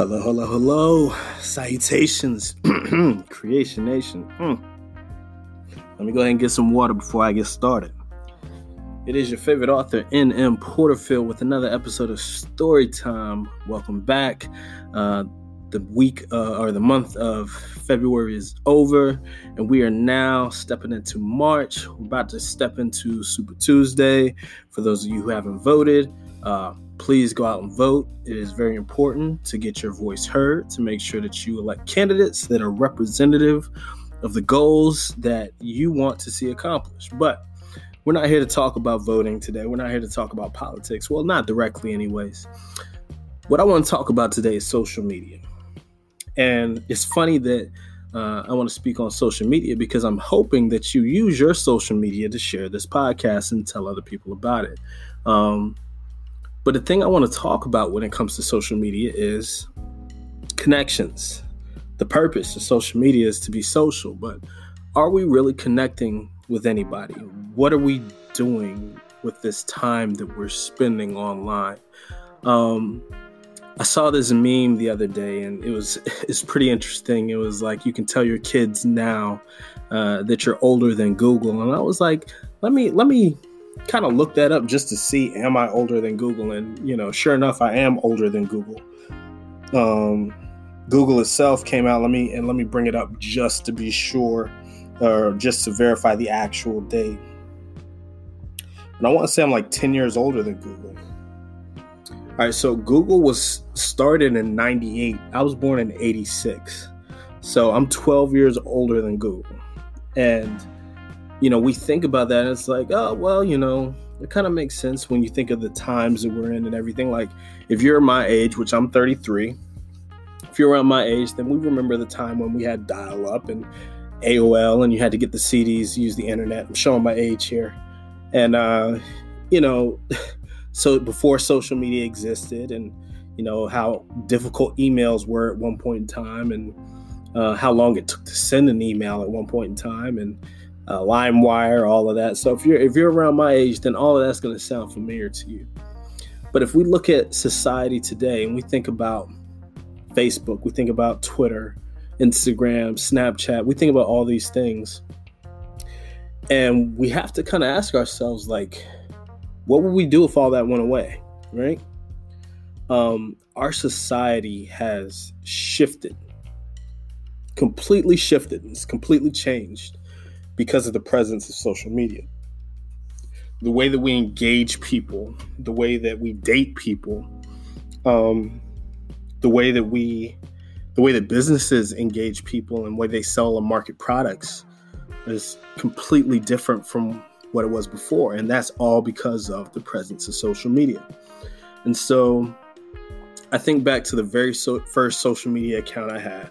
Hello, hello, hello. Salutations, Creation Nation. Hmm. Let me go ahead and get some water before I get started. It is your favorite author, N.M. Porterfield, with another episode of Story Time. Welcome back. Uh, the week uh, or the month of February is over, and we are now stepping into March. We're about to step into Super Tuesday. For those of you who haven't voted, uh, please go out and vote. It is very important to get your voice heard, to make sure that you elect candidates that are representative of the goals that you want to see accomplished. But we're not here to talk about voting today. We're not here to talk about politics. Well, not directly, anyways. What I want to talk about today is social media. And it's funny that uh, I want to speak on social media because I'm hoping that you use your social media to share this podcast and tell other people about it. Um, but the thing I want to talk about when it comes to social media is connections. The purpose of social media is to be social, but are we really connecting with anybody? What are we doing with this time that we're spending online? Um, I saw this meme the other day, and it was it's pretty interesting. It was like you can tell your kids now uh, that you're older than Google, and I was like, let me let me kind of looked that up just to see am I older than Google, and you know, sure enough, I am older than Google. Um, Google itself came out. Let me and let me bring it up just to be sure, or just to verify the actual date. And I want to say I'm like 10 years older than Google. All right, so Google was started in 98. I was born in 86. So I'm 12 years older than Google. And you know, we think about that it's like, oh, well, you know, it kind of makes sense when you think of the times that we're in and everything. Like, if you're my age, which I'm 33, if you're around my age, then we remember the time when we had dial up and AOL and you had to get the CDs, use the internet. I'm showing my age here. And, uh, you know, so before social media existed and, you know, how difficult emails were at one point in time and uh, how long it took to send an email at one point in time. And, uh, LimeWire, all of that. So if you're if you're around my age, then all of that's going to sound familiar to you. But if we look at society today and we think about Facebook, we think about Twitter, Instagram, Snapchat, we think about all these things. And we have to kind of ask ourselves, like, what would we do if all that went away, right? Um, our society has shifted, completely shifted, it's completely changed because of the presence of social media. The way that we engage people, the way that we date people, um, the way that we, the way that businesses engage people and way they sell and market products is completely different from what it was before. And that's all because of the presence of social media. And so I think back to the very so- first social media account I had.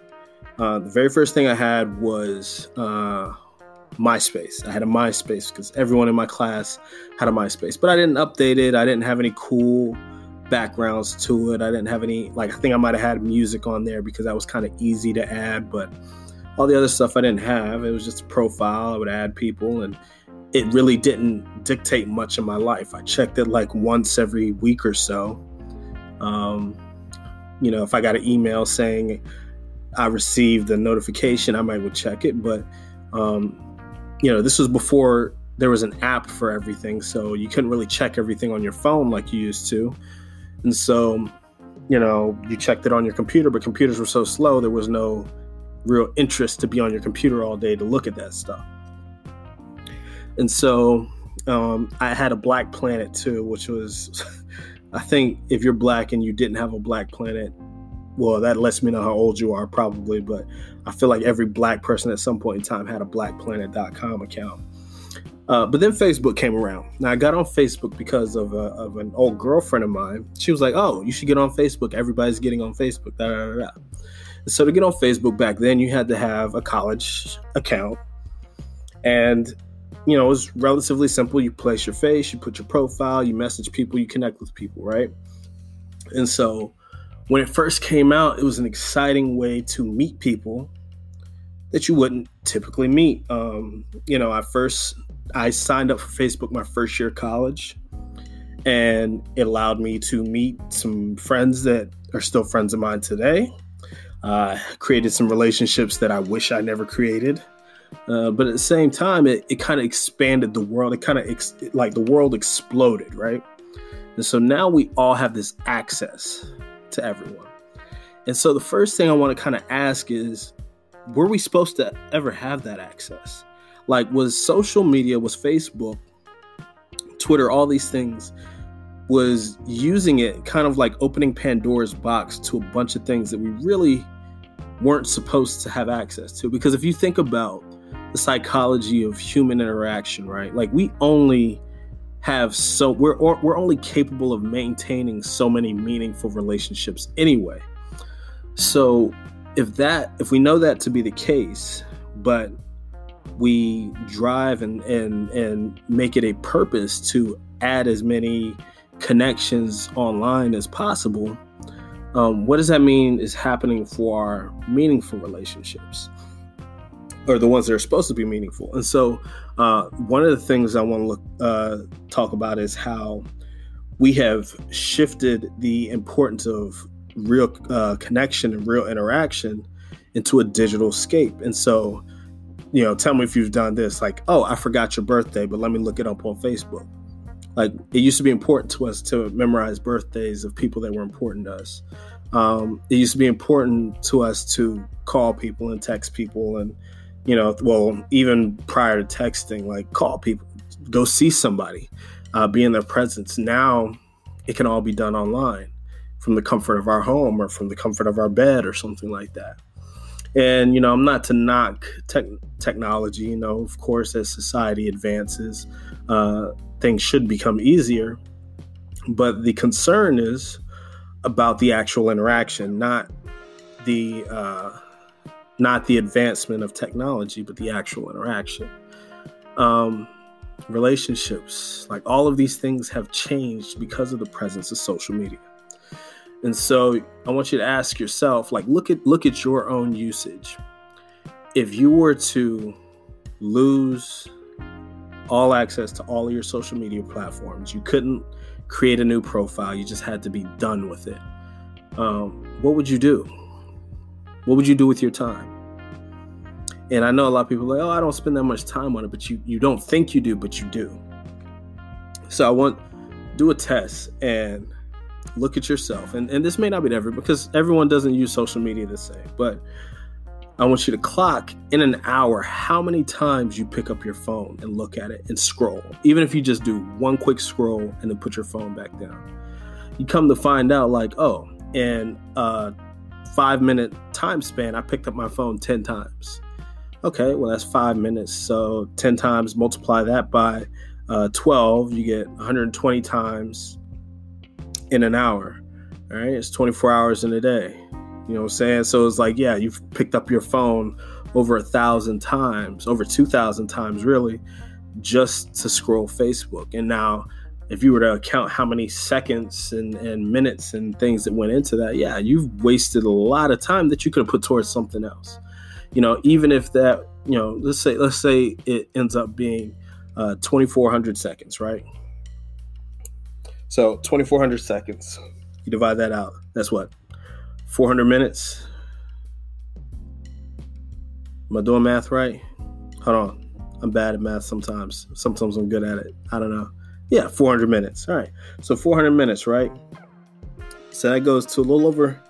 Uh, the very first thing I had was uh, MySpace. I had a MySpace because everyone in my class had a MySpace, but I didn't update it. I didn't have any cool backgrounds to it. I didn't have any, like, I think I might have had music on there because that was kind of easy to add, but all the other stuff I didn't have. It was just a profile. I would add people, and it really didn't dictate much of my life. I checked it like once every week or so. Um, you know, if I got an email saying I received a notification, I might would check it, but um, you know, this was before there was an app for everything, so you couldn't really check everything on your phone like you used to. And so, you know, you checked it on your computer, but computers were so slow, there was no real interest to be on your computer all day to look at that stuff. And so, um, I had a Black Planet too, which was, I think, if you're black and you didn't have a Black Planet, well, that lets me know how old you are, probably, but I feel like every black person at some point in time had a blackplanet.com account. Uh, but then Facebook came around. Now I got on Facebook because of, a, of an old girlfriend of mine. She was like, "Oh, you should get on Facebook. Everybody's getting on Facebook." Da, da, da, so to get on Facebook back then, you had to have a college account, and you know it was relatively simple. You place your face, you put your profile, you message people, you connect with people, right? And so when it first came out, it was an exciting way to meet people that you wouldn't typically meet. Um, you know, I first I signed up for Facebook my first year of college, and it allowed me to meet some friends that are still friends of mine today. Uh, created some relationships that I wish I never created. Uh, but at the same time, it, it kind of expanded the world. It kind of ex- like the world exploded, right? And so now we all have this access to everyone. And so the first thing I want to kind of ask is were we supposed to ever have that access? Like, was social media, was Facebook, Twitter, all these things, was using it kind of like opening Pandora's box to a bunch of things that we really weren't supposed to have access to? Because if you think about the psychology of human interaction, right? Like, we only have so we're we're only capable of maintaining so many meaningful relationships anyway. So if that if we know that to be the case, but we drive and and and make it a purpose to add as many connections online as possible, um, what does that mean is happening for our meaningful relationships? or the ones that are supposed to be meaningful. And so, uh, one of the things I want to look uh, talk about is how we have shifted the importance of real uh, connection and real interaction into a digital scape. And so, you know, tell me if you've done this. Like, oh, I forgot your birthday, but let me look it up on Facebook. Like, it used to be important to us to memorize birthdays of people that were important to us. Um, it used to be important to us to call people and text people and you know, well, even prior to texting, like call people, go see somebody, uh, be in their presence. Now it can all be done online from the comfort of our home or from the comfort of our bed or something like that. And, you know, I'm not to knock tech- technology, you know, of course, as society advances, uh, things should become easier. But the concern is about the actual interaction, not the, uh, not the advancement of technology, but the actual interaction. Um, relationships, like all of these things have changed because of the presence of social media. And so I want you to ask yourself, like, look at look at your own usage. If you were to lose all access to all of your social media platforms, you couldn't create a new profile. You just had to be done with it. Um, what would you do? What would you do with your time? And I know a lot of people like, oh, I don't spend that much time on it, but you you don't think you do, but you do. So I want do a test and look at yourself. And and this may not be ever because everyone doesn't use social media the same, but I want you to clock in an hour how many times you pick up your phone and look at it and scroll. Even if you just do one quick scroll and then put your phone back down. You come to find out like, oh, in a five minute time span, I picked up my phone 10 times. Okay, well, that's five minutes. So 10 times, multiply that by uh, 12, you get 120 times in an hour. All right, it's 24 hours in a day. You know what I'm saying? So it's like, yeah, you've picked up your phone over a thousand times, over 2,000 times, really, just to scroll Facebook. And now, if you were to count how many seconds and, and minutes and things that went into that, yeah, you've wasted a lot of time that you could have put towards something else you know, even if that, you know, let's say let's say it ends up being uh, 2400 seconds, right? So 2400 seconds, you divide that out. That's what 400 minutes. Am I doing math right? Hold on. I'm bad at math sometimes. Sometimes I'm good at it. I don't know. Yeah, 400 minutes. All right. So 400 minutes, right? So that goes to a little over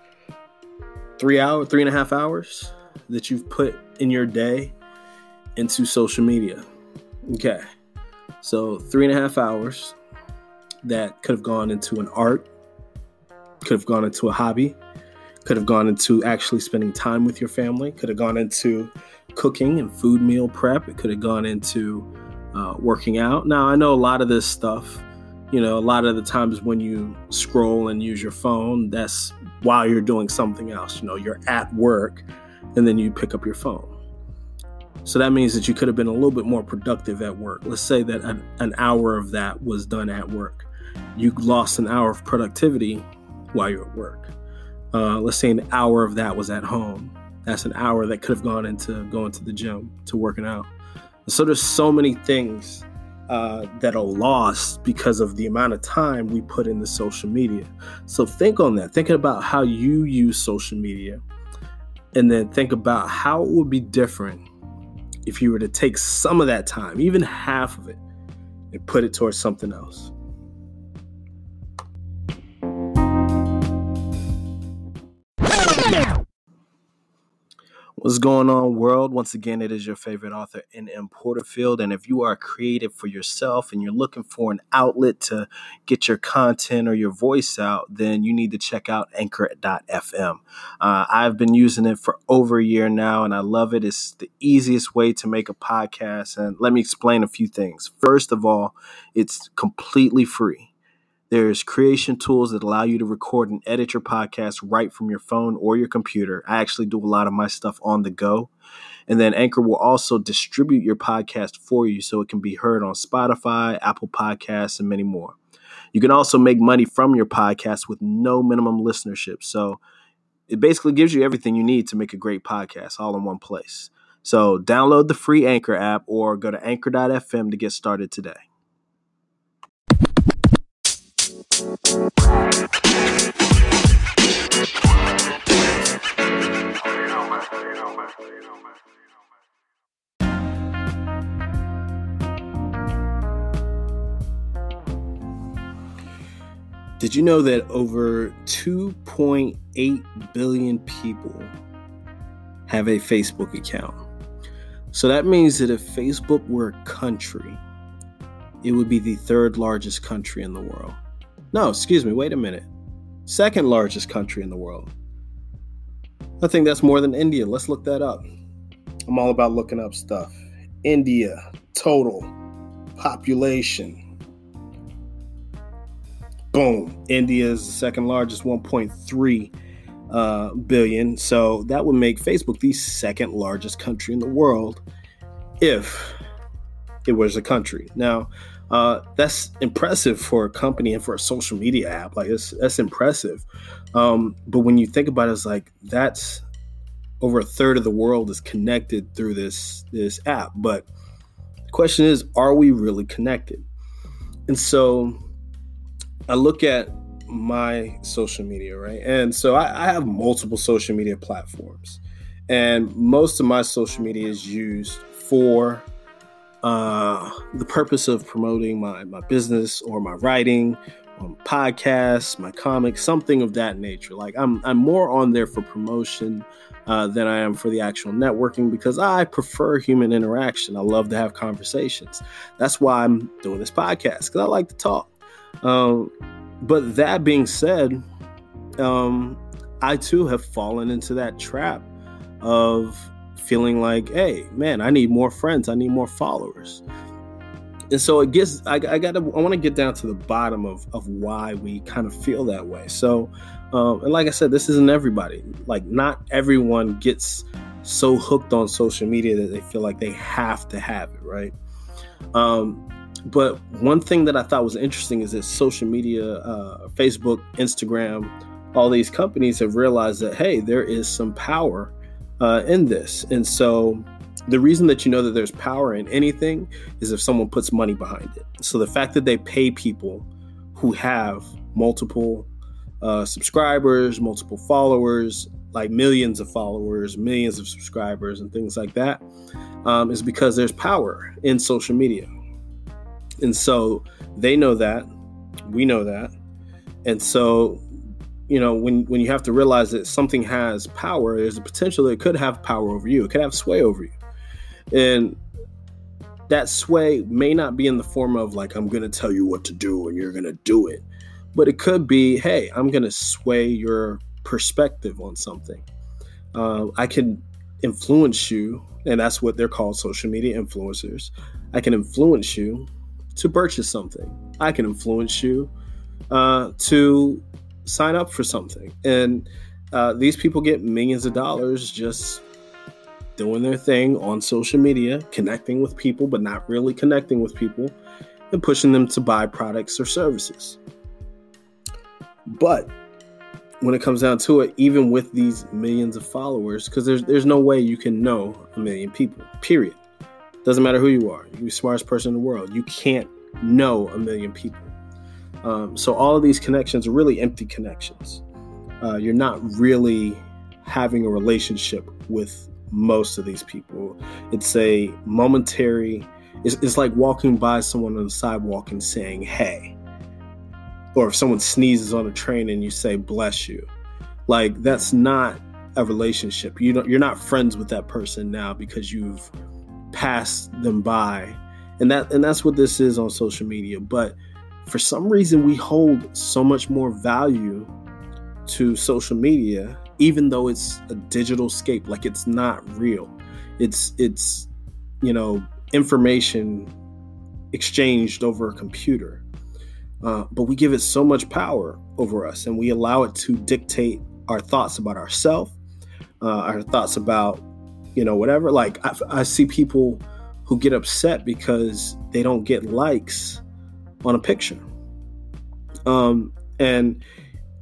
three hours, three and a half hours that you've put in your day into social media. Okay. So, three and a half hours that could have gone into an art, could have gone into a hobby, could have gone into actually spending time with your family, could have gone into cooking and food meal prep, it could have gone into uh, working out. Now, I know a lot of this stuff, you know, a lot of the times when you scroll and use your phone, that's while you're doing something else. You know, you're at work and then you pick up your phone. So that means that you could have been a little bit more productive at work. Let's say that an, an hour of that was done at work. You lost an hour of productivity while you're at work. Uh, let's say an hour of that was at home. That's an hour that could have gone into going to the gym, to working out. So there's so many things uh, that are lost because of the amount of time we put into social media. So think on that. Think about how you use social media, and then think about how it would be different if you were to take some of that time, even half of it, and put it towards something else. What's going on, world? Once again, it is your favorite author, N.M. Porterfield. And if you are creative for yourself and you're looking for an outlet to get your content or your voice out, then you need to check out Anchor.fm. Uh, I've been using it for over a year now, and I love it. It's the easiest way to make a podcast. And let me explain a few things. First of all, it's completely free. There's creation tools that allow you to record and edit your podcast right from your phone or your computer. I actually do a lot of my stuff on the go. And then Anchor will also distribute your podcast for you so it can be heard on Spotify, Apple Podcasts, and many more. You can also make money from your podcast with no minimum listenership. So it basically gives you everything you need to make a great podcast all in one place. So download the free Anchor app or go to anchor.fm to get started today. Did you know that over 2.8 billion people have a Facebook account? So that means that if Facebook were a country, it would be the third largest country in the world. No, excuse me, wait a minute. Second largest country in the world. I think that's more than India. Let's look that up. I'm all about looking up stuff. India, total population. Boom. India is the second largest, 1.3 uh, billion. So that would make Facebook the second largest country in the world if it was a country. Now, uh, that's impressive for a company and for a social media app. Like that's impressive. Um, but when you think about it, it's like that's over a third of the world is connected through this this app. But the question is, are we really connected? And so I look at my social media, right? And so I, I have multiple social media platforms, and most of my social media is used for uh, the purpose of promoting my, my business or my writing, um, podcasts, my comics, something of that nature. Like I'm, I'm more on there for promotion uh, than I am for the actual networking because I prefer human interaction. I love to have conversations. That's why I'm doing this podcast because I like to talk. Um, but that being said, um, I too have fallen into that trap of feeling like, hey, man, I need more friends, I need more followers. And so it gets, I, I gotta, I want to get down to the bottom of, of why we kind of feel that way. So, um, and like I said, this isn't everybody. Like, not everyone gets so hooked on social media that they feel like they have to have it, right? Um, but one thing that I thought was interesting is that social media, uh, Facebook, Instagram, all these companies have realized that, hey, there is some power uh, in this. And so the reason that you know that there's power in anything is if someone puts money behind it. So the fact that they pay people who have multiple uh, subscribers, multiple followers, like millions of followers, millions of subscribers, and things like that, um, is because there's power in social media. And so they know that, we know that. And so you know, when when you have to realize that something has power, there's a potential that it could have power over you. It could have sway over you. And that sway may not be in the form of like I'm going to tell you what to do and you're going to do it. But it could be, hey, I'm going to sway your perspective on something. Uh, I can influence you, and that's what they're called social media influencers. I can influence you to purchase something. I can influence you uh, to sign up for something. And uh, these people get millions of dollars just doing their thing on social media, connecting with people, but not really connecting with people, and pushing them to buy products or services. But when it comes down to it, even with these millions of followers, because there's there's no way you can know a million people. Period. Doesn't matter who you are. You can be the smartest person in the world. You can't know a million people. Um, so all of these connections are really empty connections. Uh, you're not really having a relationship with most of these people. It's a momentary. It's, it's like walking by someone on the sidewalk and saying "Hey," or if someone sneezes on a train and you say "Bless you." Like that's not a relationship. You don't. You're not friends with that person now because you've passed them by, and that and that's what this is on social media. But for some reason we hold so much more value to social media even though it's a digital scape like it's not real. It's it's you know information exchanged over a computer. Uh, but we give it so much power over us and we allow it to dictate our thoughts about ourselves uh, our thoughts about you know whatever. Like I, I see people who get upset because they don't get likes on a picture. Um, and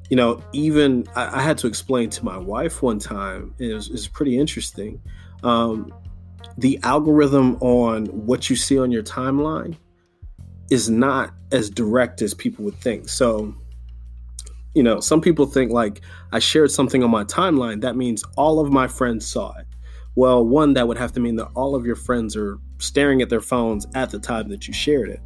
you know, even I, I, had to explain to my wife one time. It was, it was pretty interesting. Um, the algorithm on what you see on your timeline is not as direct as people would think. So, you know, some people think like I shared something on my timeline, that means all of my friends saw it. Well, one, that would have to mean that all of your friends are staring at their phones at the time that you shared it.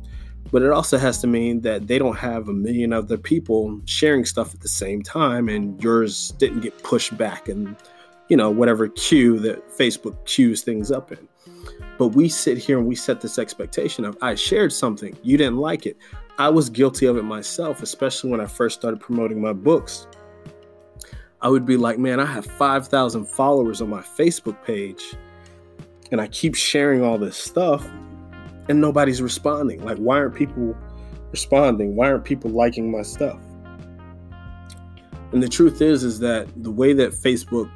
But it also has to mean that they don't have a million other people sharing stuff at the same time and yours didn't get pushed back and, you know, whatever queue that Facebook queues things up in. But we sit here and we set this expectation of I shared something, you didn't like it. I was guilty of it myself, especially when I first started promoting my books. I would be like, man, I have 5,000 followers on my Facebook page and I keep sharing all this stuff and nobody's responding. Like, why aren't people responding? Why aren't people liking my stuff? And the truth is, is that the way that Facebook,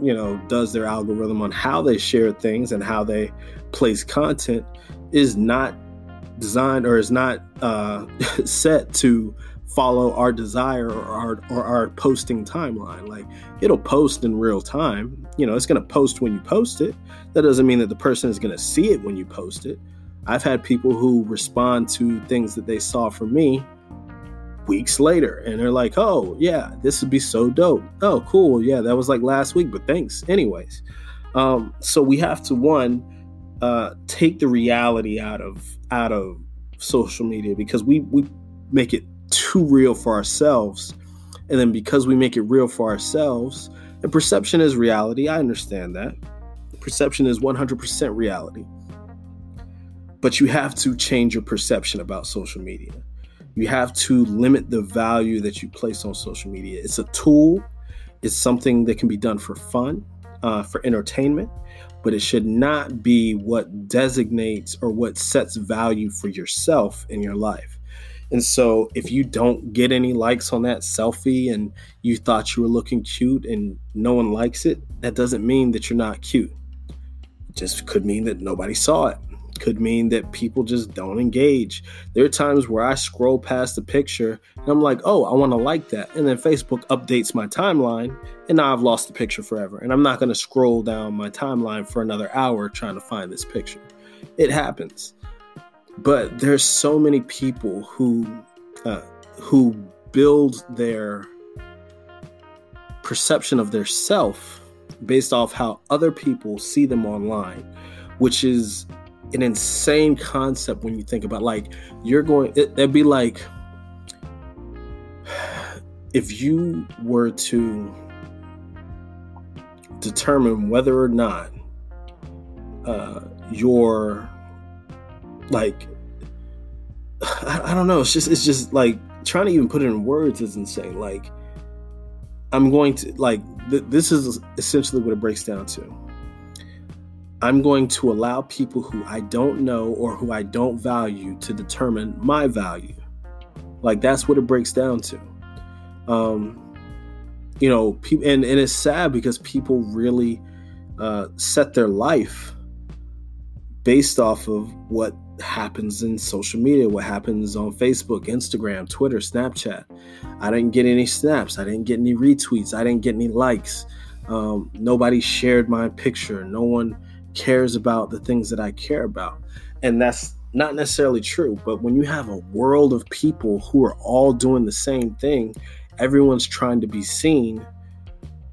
you know, does their algorithm on how they share things and how they place content is not designed or is not uh, set to follow our desire or our, or our posting timeline. Like it'll post in real time. You know, it's going to post when you post it. That doesn't mean that the person is going to see it when you post it. I've had people who respond to things that they saw from me weeks later and they're like, oh, yeah, this would be so dope. Oh, cool. Yeah, that was like last week, but thanks. Anyways, um, so we have to, one, uh, take the reality out of out of social media because we we make it too real for ourselves and then because we make it real for ourselves and perception is reality i understand that perception is 100% reality but you have to change your perception about social media. You have to limit the value that you place on social media. It's a tool, it's something that can be done for fun, uh, for entertainment, but it should not be what designates or what sets value for yourself in your life. And so, if you don't get any likes on that selfie and you thought you were looking cute and no one likes it, that doesn't mean that you're not cute. It just could mean that nobody saw it could mean that people just don't engage. There are times where I scroll past the picture and I'm like, oh, I want to like that. And then Facebook updates my timeline and now I've lost the picture forever. And I'm not going to scroll down my timeline for another hour trying to find this picture. It happens. But there's so many people who uh, who build their perception of their self based off how other people see them online, which is an insane concept when you think about like you're going it, it'd be like if you were to determine whether or not uh, your like I, I don't know it's just it's just like trying to even put it in words is insane. Like i'm going to like th- this is essentially what it breaks down to I'm going to allow people who I don't know or who I don't value to determine my value. Like that's what it breaks down to. Um, you know, people, and, and it's sad because people really uh, set their life based off of what happens in social media, what happens on Facebook, Instagram, Twitter, Snapchat. I didn't get any snaps. I didn't get any retweets. I didn't get any likes. Um, nobody shared my picture. No one cares about the things that I care about. And that's not necessarily true, but when you have a world of people who are all doing the same thing, everyone's trying to be seen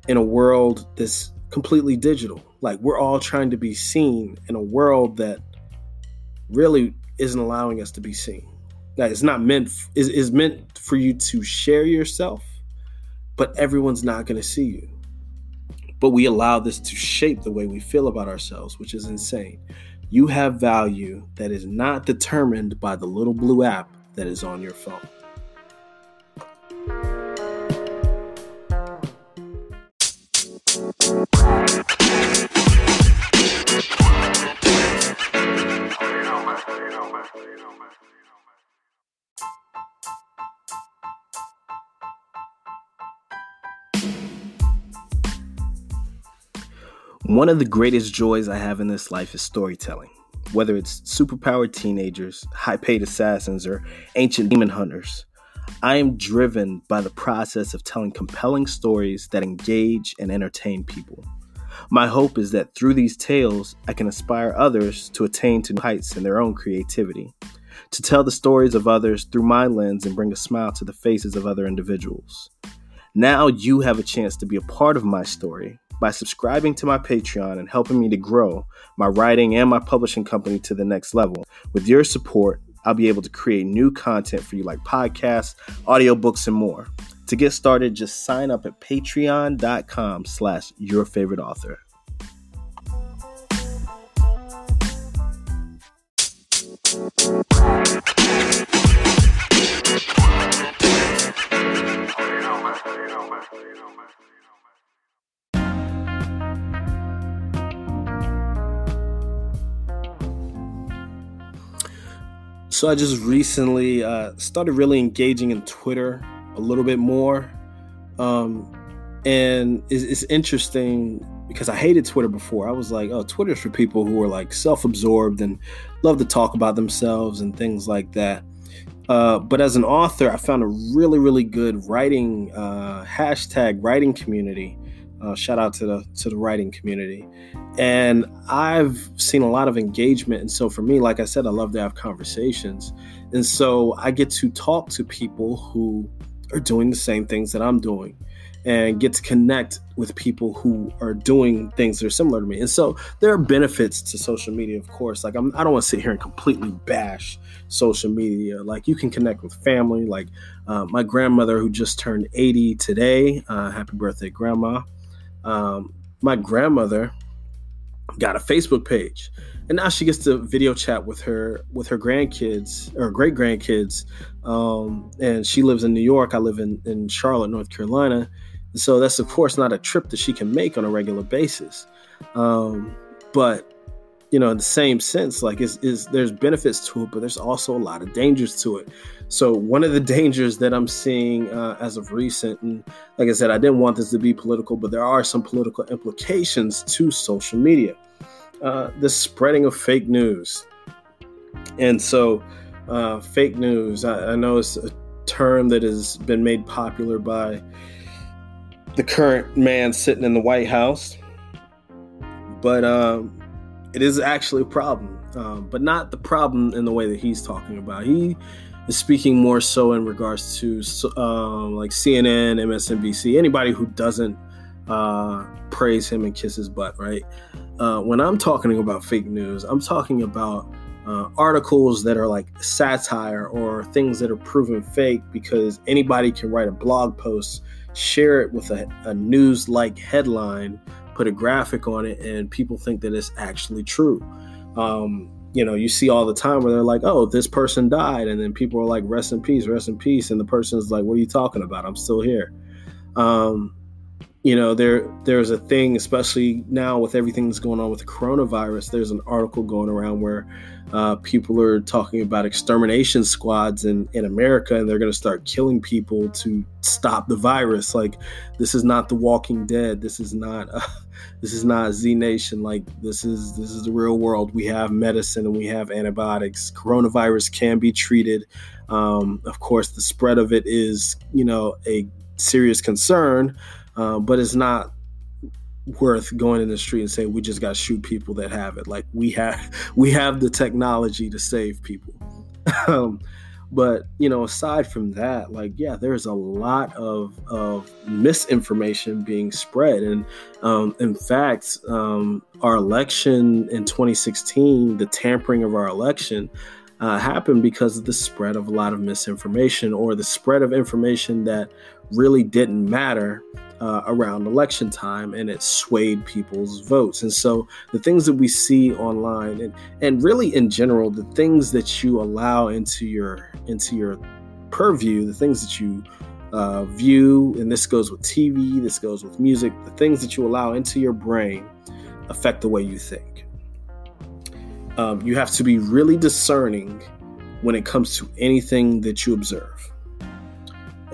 in a world that's completely digital. Like we're all trying to be seen in a world that really isn't allowing us to be seen. That it's not meant is is meant for you to share yourself, but everyone's not going to see you. But we allow this to shape the way we feel about ourselves, which is insane. You have value that is not determined by the little blue app that is on your phone. One of the greatest joys I have in this life is storytelling. Whether it's superpowered teenagers, high paid assassins, or ancient demon hunters, I am driven by the process of telling compelling stories that engage and entertain people. My hope is that through these tales, I can inspire others to attain to heights in their own creativity, to tell the stories of others through my lens and bring a smile to the faces of other individuals. Now you have a chance to be a part of my story by subscribing to my Patreon and helping me to grow my writing and my publishing company to the next level. With your support, I'll be able to create new content for you like podcasts, audiobooks, and more. To get started, just sign up at patreon.com slash your favorite author. So I just recently uh, started really engaging in Twitter a little bit more, um, and it's, it's, interesting because I hated Twitter before. I was like, "Oh, Twitter's for people who are like self-absorbed and love to talk about themselves and things like that." Uh, but as an author, I found a really, really good writing uh, hashtag writing community uh, shout out to the to the writing community, and I've seen a lot of engagement. And so for me, like I said, I love to have conversations, and so I get to talk to people who are doing the same things that I'm doing, and get to connect with people who are doing things that are similar to me. And so there are benefits to social media, of course. Like I'm, I don't want to sit here and completely bash social media. Like you can connect with family. Like uh, my grandmother who just turned 80 today. Uh, happy birthday, grandma um, my grandmother got a Facebook page, and now she gets to video chat with her with her grandkids or great grandkids. Um, and she lives in New York. I live in in Charlotte, North Carolina. so that's of course not a trip that she can make on a regular basis. Um, but you know, in the same sense, like is is there's benefits to it, but there's also a lot of dangers to it. So one of the dangers that I'm seeing uh, as of recent, and like I said, I didn't want this to be political, but there are some political implications to social media. Uh, the spreading of fake news, and so uh, fake news. I, I know it's a term that has been made popular by the current man sitting in the White House, but um, it is actually a problem, um, but not the problem in the way that he's talking about. He is speaking more so in regards to um, like CNN, MSNBC, anybody who doesn't uh, praise him and kiss his butt, right? Uh, when I'm talking about fake news, I'm talking about uh, articles that are like satire or things that are proven fake because anybody can write a blog post, share it with a, a news like headline put a graphic on it and people think that it's actually true. Um, you know, you see all the time where they're like, oh, this person died. And then people are like, rest in peace, rest in peace. And the person's like, what are you talking about? I'm still here. Um, you know, there there's a thing, especially now with everything that's going on with the coronavirus. There's an article going around where uh, people are talking about extermination squads in, in America, and they're going to start killing people to stop the virus. Like, this is not The Walking Dead. This is not uh, this is not Z Nation. Like, this is this is the real world. We have medicine and we have antibiotics. Coronavirus can be treated. Um, of course, the spread of it is you know a serious concern, uh, but it's not worth going in the street and saying we just got to shoot people that have it. Like we have we have the technology to save people. um, but you know, aside from that, like yeah, there's a lot of of misinformation being spread, and um, in fact, um, our election in 2016, the tampering of our election. Uh, happened because of the spread of a lot of misinformation or the spread of information that really didn't matter uh, around election time and it swayed people's votes. And so the things that we see online and, and really in general, the things that you allow into your into your purview, the things that you uh, view, and this goes with TV, this goes with music, the things that you allow into your brain affect the way you think. Um, you have to be really discerning when it comes to anything that you observe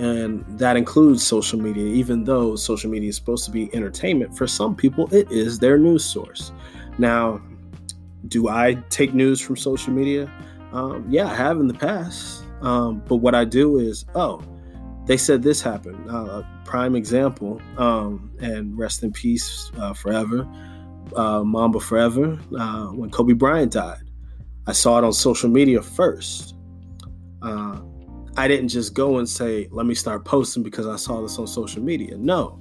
and that includes social media even though social media is supposed to be entertainment for some people it is their news source. Now do i take news from social media? Um, yeah i have in the past. Um, but what i do is oh they said this happened uh, prime example um, and rest in peace uh, forever uh, mamba forever uh, when kobe bryant died. I saw it on social media first. Uh, I didn't just go and say, let me start posting because I saw this on social media. No,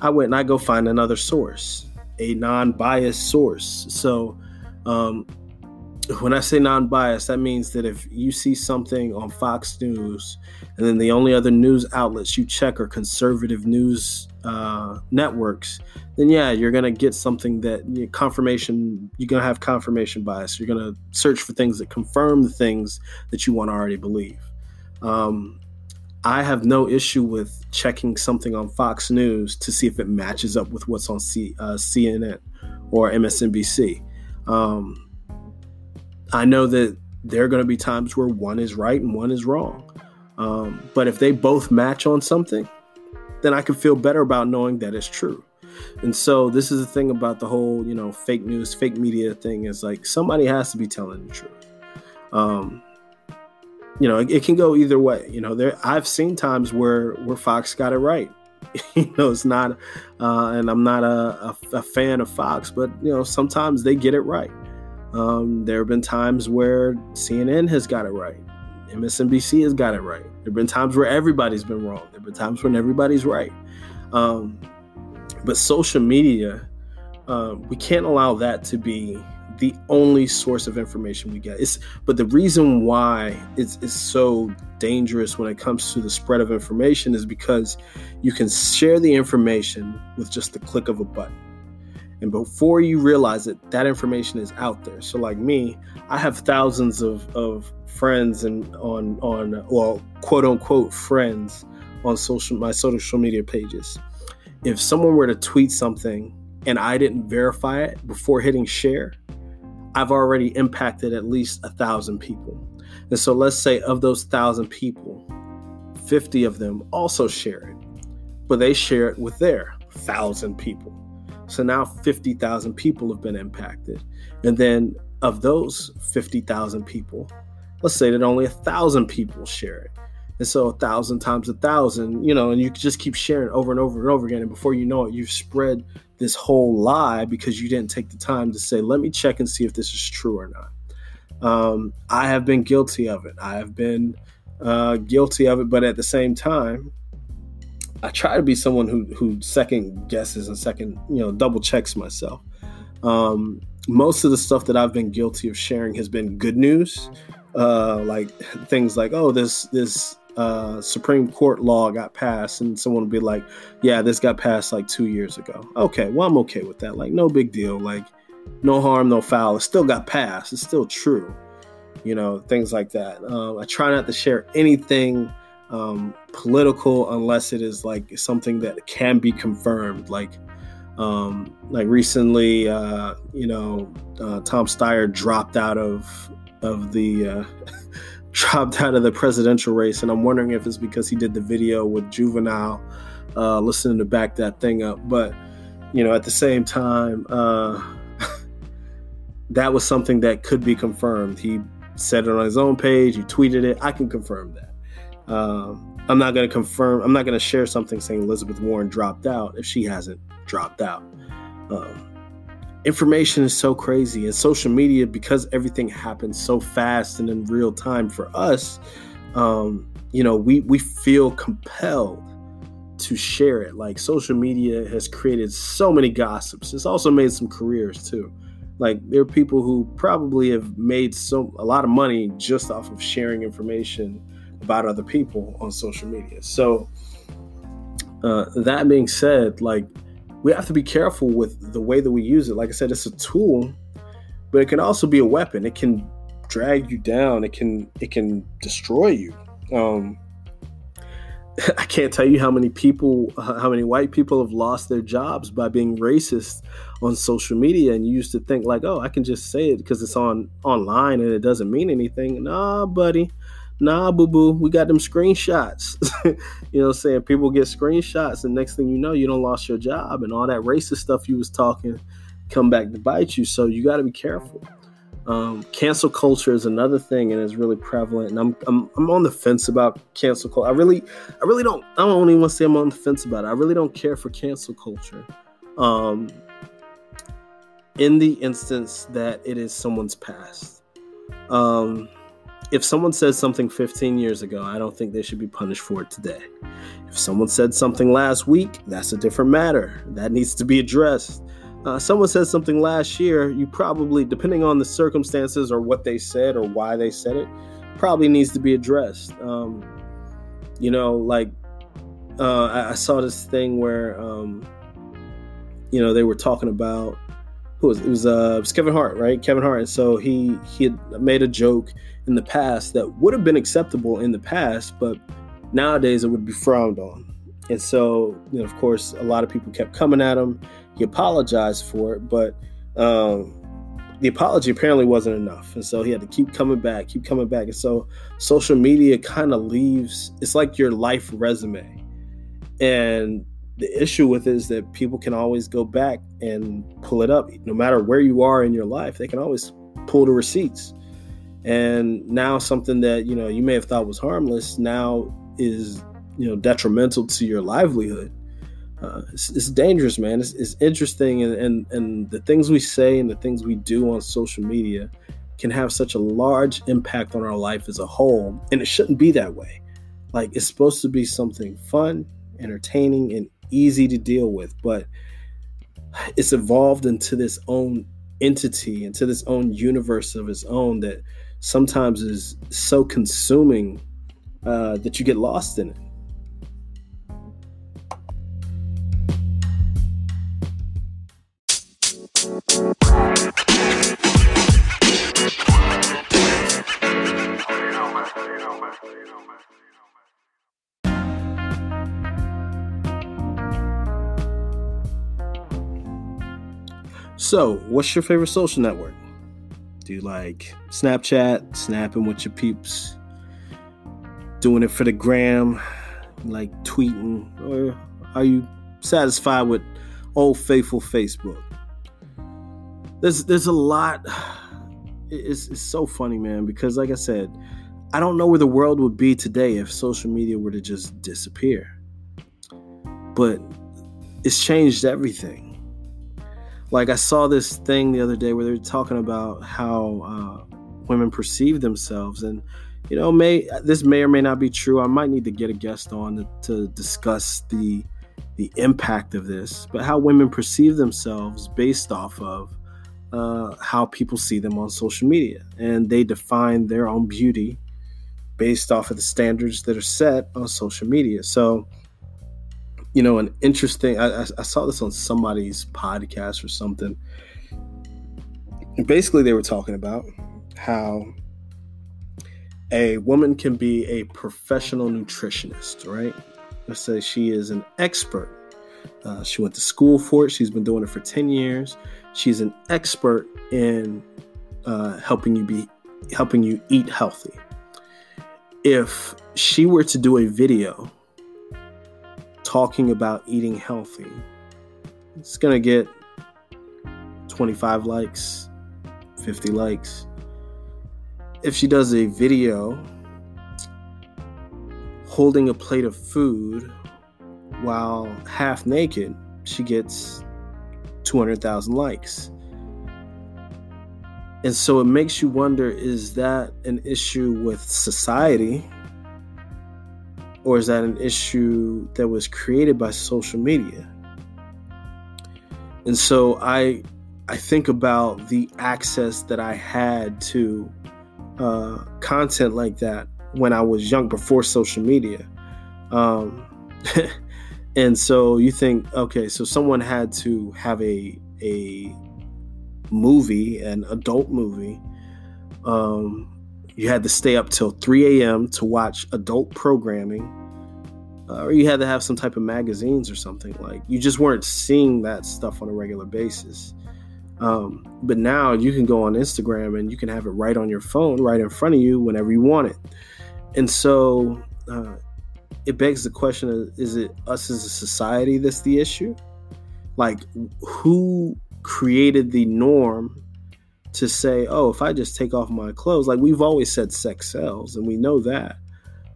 I went and I go find another source, a non biased source. So, um, when I say non biased, that means that if you see something on Fox News and then the only other news outlets you check are conservative news uh, networks, then yeah, you're going to get something that you know, confirmation, you're going to have confirmation bias. You're going to search for things that confirm the things that you want to already believe. Um, I have no issue with checking something on Fox News to see if it matches up with what's on C, uh, CNN or MSNBC. Um, I know that there are going to be times where one is right and one is wrong. Um, but if they both match on something, then I can feel better about knowing that it's true. And so this is the thing about the whole, you know, fake news, fake media thing is like somebody has to be telling the truth. Um, you know, it, it, can go either way. You know, there I've seen times where where Fox got it right. you know, it's not, uh, and I'm not a, a, a, fan of Fox, but you know, sometimes they get it right. Um, there have been times where CNN has got it right, MSNBC has got it right. There have been times where everybody's been wrong. There have been times when everybody's right. Um, but social media, uh, we can't allow that to be the only source of information we get. It's but the reason why it's, it's so dangerous when it comes to the spread of information is because you can share the information with just the click of a button. And before you realize it, that information is out there. So like me, I have thousands of, of friends and on on well quote unquote friends on social my social media pages. If someone were to tweet something and I didn't verify it before hitting share, I've already impacted at least a thousand people. And so let's say of those thousand people, 50 of them also share it, but they share it with their thousand people. So now 50,000 people have been impacted. And then of those 50,000 people, let's say that only a thousand people share it. And so a thousand times a thousand, you know, and you just keep sharing over and over and over again. And before you know it, you've spread this whole lie because you didn't take the time to say, let me check and see if this is true or not. Um, I have been guilty of it. I have been uh, guilty of it, but at the same time, I try to be someone who who second guesses and second, you know, double checks myself. Um, most of the stuff that I've been guilty of sharing has been good news, uh, like things like, oh, this this uh, Supreme Court law got passed, and someone would be like, "Yeah, this got passed like two years ago." Okay, well, I'm okay with that. Like, no big deal. Like, no harm, no foul. It still got passed. It's still true. You know, things like that. Um, I try not to share anything um, political unless it is like something that can be confirmed. Like, um, like recently, uh, you know, uh, Tom Steyer dropped out of of the. Uh, dropped out of the presidential race, and I'm wondering if it's because he did the video with Juvenile, uh, listening to back that thing up. But you know, at the same time, uh, that was something that could be confirmed. He said it on his own page. He tweeted it. I can confirm that. Uh, I'm not going to confirm. I'm not going to share something saying Elizabeth Warren dropped out if she hasn't dropped out. Um, information is so crazy, and social media, because everything happens so fast and in real time for us, um, you know, we, we feel compelled to share it. Like social media has created so many gossips. It's also made some careers too. Like there are people who probably have made so a lot of money just off of sharing information about other people on social media. So uh, that being said, like we have to be careful with the way that we use it. Like I said, it's a tool, but it can also be a weapon. It can drag you down. It can it can destroy you. Um, I can't tell you how many people, how many white people have lost their jobs by being racist on social media. And you used to think like, oh, I can just say it because it's on online and it doesn't mean anything. Nah, buddy. Nah, boo boo. We got them screenshots. you know what I'm saying? People get screenshots, and next thing you know, you don't lost your job and all that racist stuff you was talking come back to bite you. So you got to be careful. Um, cancel culture is another thing, and it's really prevalent. And I'm, I'm I'm on the fence about cancel culture. I really I really don't I don't even want to say I'm on the fence about it. I really don't care for cancel culture. Um, in the instance that it is someone's past. Um, if someone says something 15 years ago, I don't think they should be punished for it today. If someone said something last week, that's a different matter. That needs to be addressed uh, someone said something last year, you probably, depending on the circumstances or what they said or why they said it, probably needs to be addressed. Um, you know, like uh, I, I, saw this thing where, um, you know, they were talking about who was it was uh, it was Kevin Hart, right? Kevin Hart, so he he had made a joke in the past that would have been acceptable in the past, but nowadays it would be frowned on. And so, you know, of course, a lot of people kept coming at him he apologized for it, but um, the apology apparently wasn't enough. And so he had to keep coming back, keep coming back. And so social media kind of leaves, it's like your life resume. And the issue with it is that people can always go back and pull it up. No matter where you are in your life, they can always pull the receipts. And now something that, you know, you may have thought was harmless now is, you know, detrimental to your livelihood uh, it's, it's, dangerous, man. It's, it's interesting, and, and and the things we say and the things we do on social media can have such a large impact on our life as a whole, and it shouldn't be that way. Like it's supposed to be something fun, entertaining, and easy to deal with, but it's evolved into this own entity, into this own universe of its own that sometimes is so consuming uh, that you get lost in it. So, what's your favorite social network? Do you like Snapchat, snapping with your peeps, doing it for the gram, like tweeting, or are you satisfied with old faithful Facebook? There's there's a lot. It's, it's so funny, man, because like I said, I don't know where the world would be today if social media were to just disappear. But it's changed everything like I saw this thing the other day where they're talking about how uh, women perceive themselves, and you know, may this may or may not be true. I might need to get a guest on to, to discuss the the impact of this, but how women perceive themselves based off of uh, how people see them on social media, and they define their own beauty based off of the standards that are set on social media. So you know, an interesting. I, I saw this on somebody's podcast or something. And basically, they were talking about how a woman can be a professional nutritionist, right? Let's say she is an expert. Uh, she went to school for it. She's been doing it for 10 years. She's an expert in uh, helping you be helping you eat healthy. If she were to do a video talking about eating healthy. It's going to get 25 likes, 50 likes. If she does a video holding a plate of food while half naked, she gets 200,000 likes. And so it makes you wonder is that an issue with society? Or is that an issue that was created by social media? And so I I think about the access that I had to uh, content like that when I was young before social media. Um, and so you think, okay, so someone had to have a a movie, an adult movie. Um, you had to stay up till 3 a.m. to watch adult programming, uh, or you had to have some type of magazines or something. Like you just weren't seeing that stuff on a regular basis. Um, but now you can go on Instagram and you can have it right on your phone, right in front of you whenever you want it. And so uh, it begs the question is it us as a society that's the issue? Like, who created the norm to say, oh, if I just take off my clothes, like we've always said sex sells, and we know that.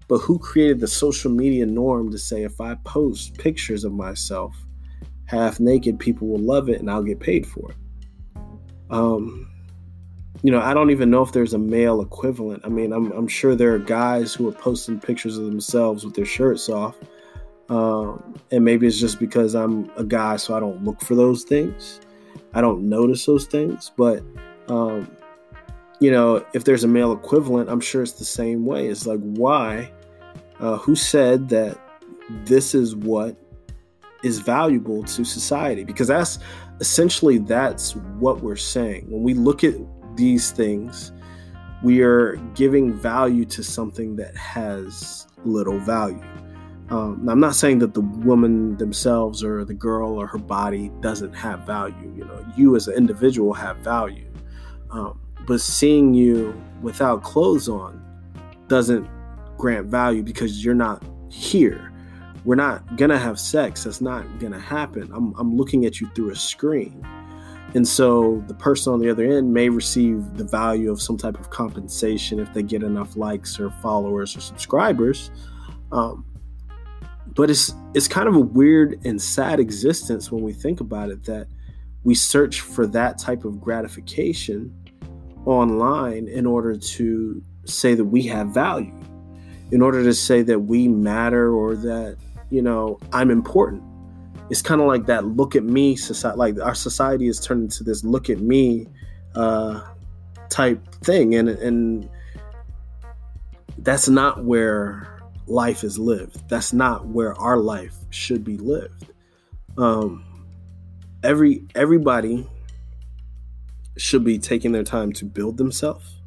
But who created the social media norm to say, if I post pictures of myself half naked, people will love it and I'll get paid for it? Um, you know, I don't even know if there's a male equivalent. I mean, I'm, I'm sure there are guys who are posting pictures of themselves with their shirts off. Um, and maybe it's just because I'm a guy, so I don't look for those things. I don't notice those things. But, um, you know, if there's a male equivalent, I'm sure it's the same way. It's like, why? Uh, who said that this is what is valuable to society? Because that's essentially that's what we're saying. When we look at these things, we are giving value to something that has little value. Um, I'm not saying that the woman themselves or the girl or her body doesn't have value. You know, you as an individual have value, um, but seeing you without clothes on doesn't grant value because you're not here. We're not gonna have sex. That's not gonna happen. I'm, I'm looking at you through a screen. And so the person on the other end may receive the value of some type of compensation if they get enough likes or followers or subscribers. Um, but it's it's kind of a weird and sad existence when we think about it that we search for that type of gratification online in order to say that we have value, in order to say that we matter or that you know I'm important. It's kind of like that look at me society like our society has turned into this look at me uh, type thing. And and that's not where life is lived. That's not where our life should be lived. Um, every everybody should be taking their time to build themselves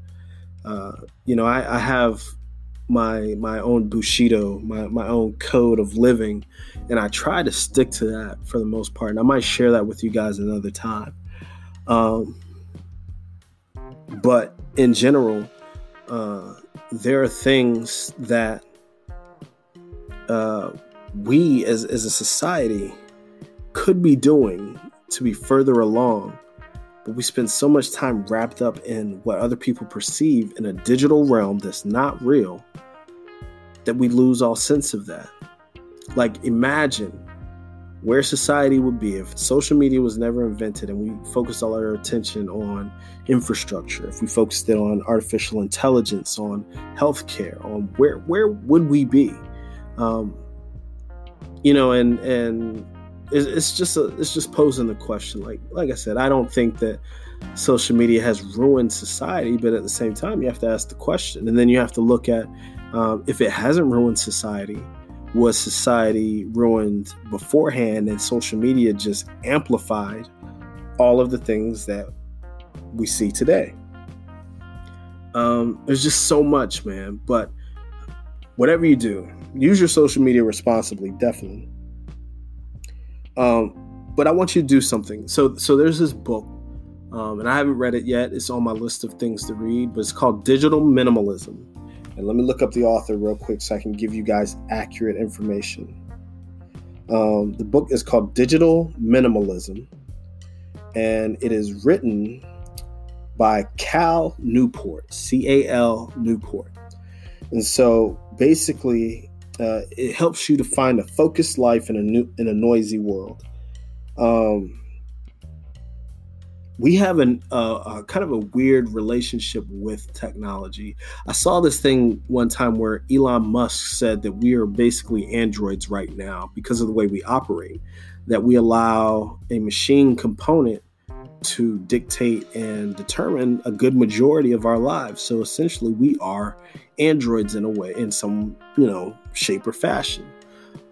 uh, you know I, I have my my own bushido, my my own code of living, and I try to stick to that for the most part. And I might share that with you guys another time. Um, but in general, uh, there are things that uh, we as as a society could be doing to be further along but we spend so much time wrapped up in what other people perceive in a digital realm that's not real that we lose all sense of that. Like, imagine where society would be if social media was never invented and we focused all our attention on infrastructure, if we focused it on artificial intelligence, on healthcare, on where where would we be? Um, you know, and and it's just a, it's just posing the question. Like like I said, I don't think that social media has ruined society, but at the same time, you have to ask the question, and then you have to look at um, if it hasn't ruined society. Was society ruined beforehand, and social media just amplified all of the things that we see today? Um, there's just so much, man. But whatever you do, use your social media responsibly, definitely. Um, but I want you to do something. So, so there's this book, um, and I haven't read it yet. It's on my list of things to read, but it's called Digital Minimalism. And let me look up the author real quick so I can give you guys accurate information. Um, the book is called Digital Minimalism, and it is written by Cal Newport, C A L Newport. And so basically, uh, it helps you to find a focused life in a new in a noisy world. Um, we have an, uh, a kind of a weird relationship with technology. I saw this thing one time where Elon Musk said that we are basically androids right now because of the way we operate, that we allow a machine component to dictate and determine a good majority of our lives. So essentially, we are androids in a way, in some you know shape or fashion.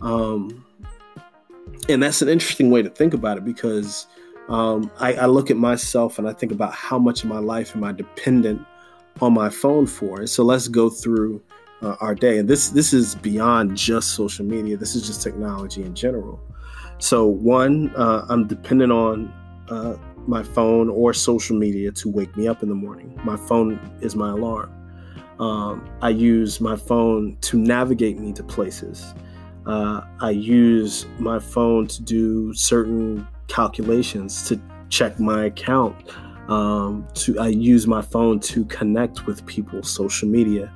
Um, and that's an interesting way to think about it because um, I, I, look at myself and I think about how much of my life am I dependent on my phone for. And so let's go through uh, our day. And this this is beyond just social media. This is just technology in general. So one, uh, I'm dependent on uh, my phone or social media to wake me up in the morning. My phone is my alarm. Um, I use my phone to navigate me to places. Uh, I use my phone to do certain calculations, to check my account. Um, to I use my phone to connect with people, social media.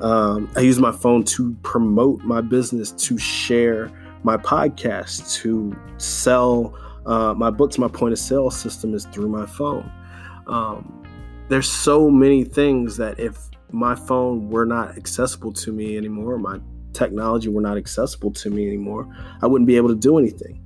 Um, I use my phone to promote my business, to share my podcast, to sell uh, my books. My point of sale system is through my phone. Um, there's so many things that if my phone were not accessible to me anymore, my technology were not accessible to me anymore, I wouldn't be able to do anything.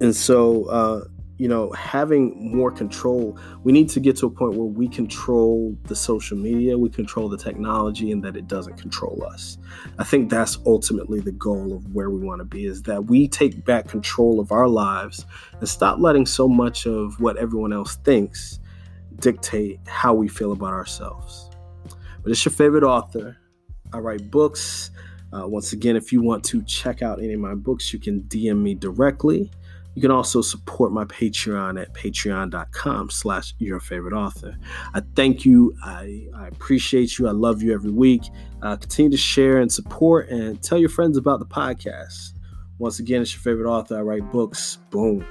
And so, uh, you know, having more control, we need to get to a point where we control the social media, we control the technology, and that it doesn't control us. I think that's ultimately the goal of where we want to be is that we take back control of our lives and stop letting so much of what everyone else thinks dictate how we feel about ourselves. But it's your favorite author, I write books. Uh, once again, if you want to check out any of my books, you can DM me directly. You can also support my Patreon at patreon.com slash your favorite author. I thank you. I, I appreciate you. I love you every week. Uh, continue to share and support and tell your friends about the podcast. Once again, it's your favorite author. I write books. Boom.